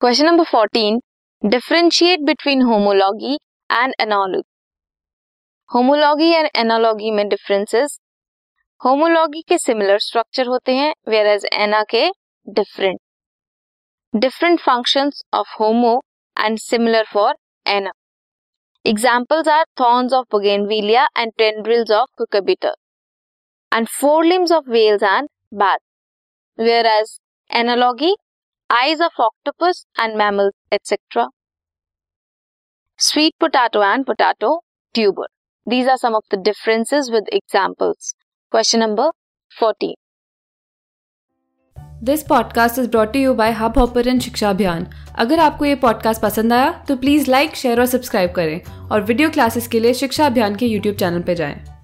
Question number fourteen differentiate between homology and analogy homology and analogy में differences homology के similar structure होते हैं whereas एना के different different functions of homo and similar for ana examples are thorns of bougainvillea and tendrils of cucurbita and forelimbs of whales and bat whereas analogy eyes of octopus and mammals, etc. Sweet potato and potato tuber. These are some of the differences with examples. Question number 14. This podcast is brought you by Hubhopper and Shiksha Abhiyan अगर आपको ये podcast पसंद आया तो please like share और subscribe करें और video classes के लिए शिक्षा अभियान के यूट्यूब चैनल पर जाएँ।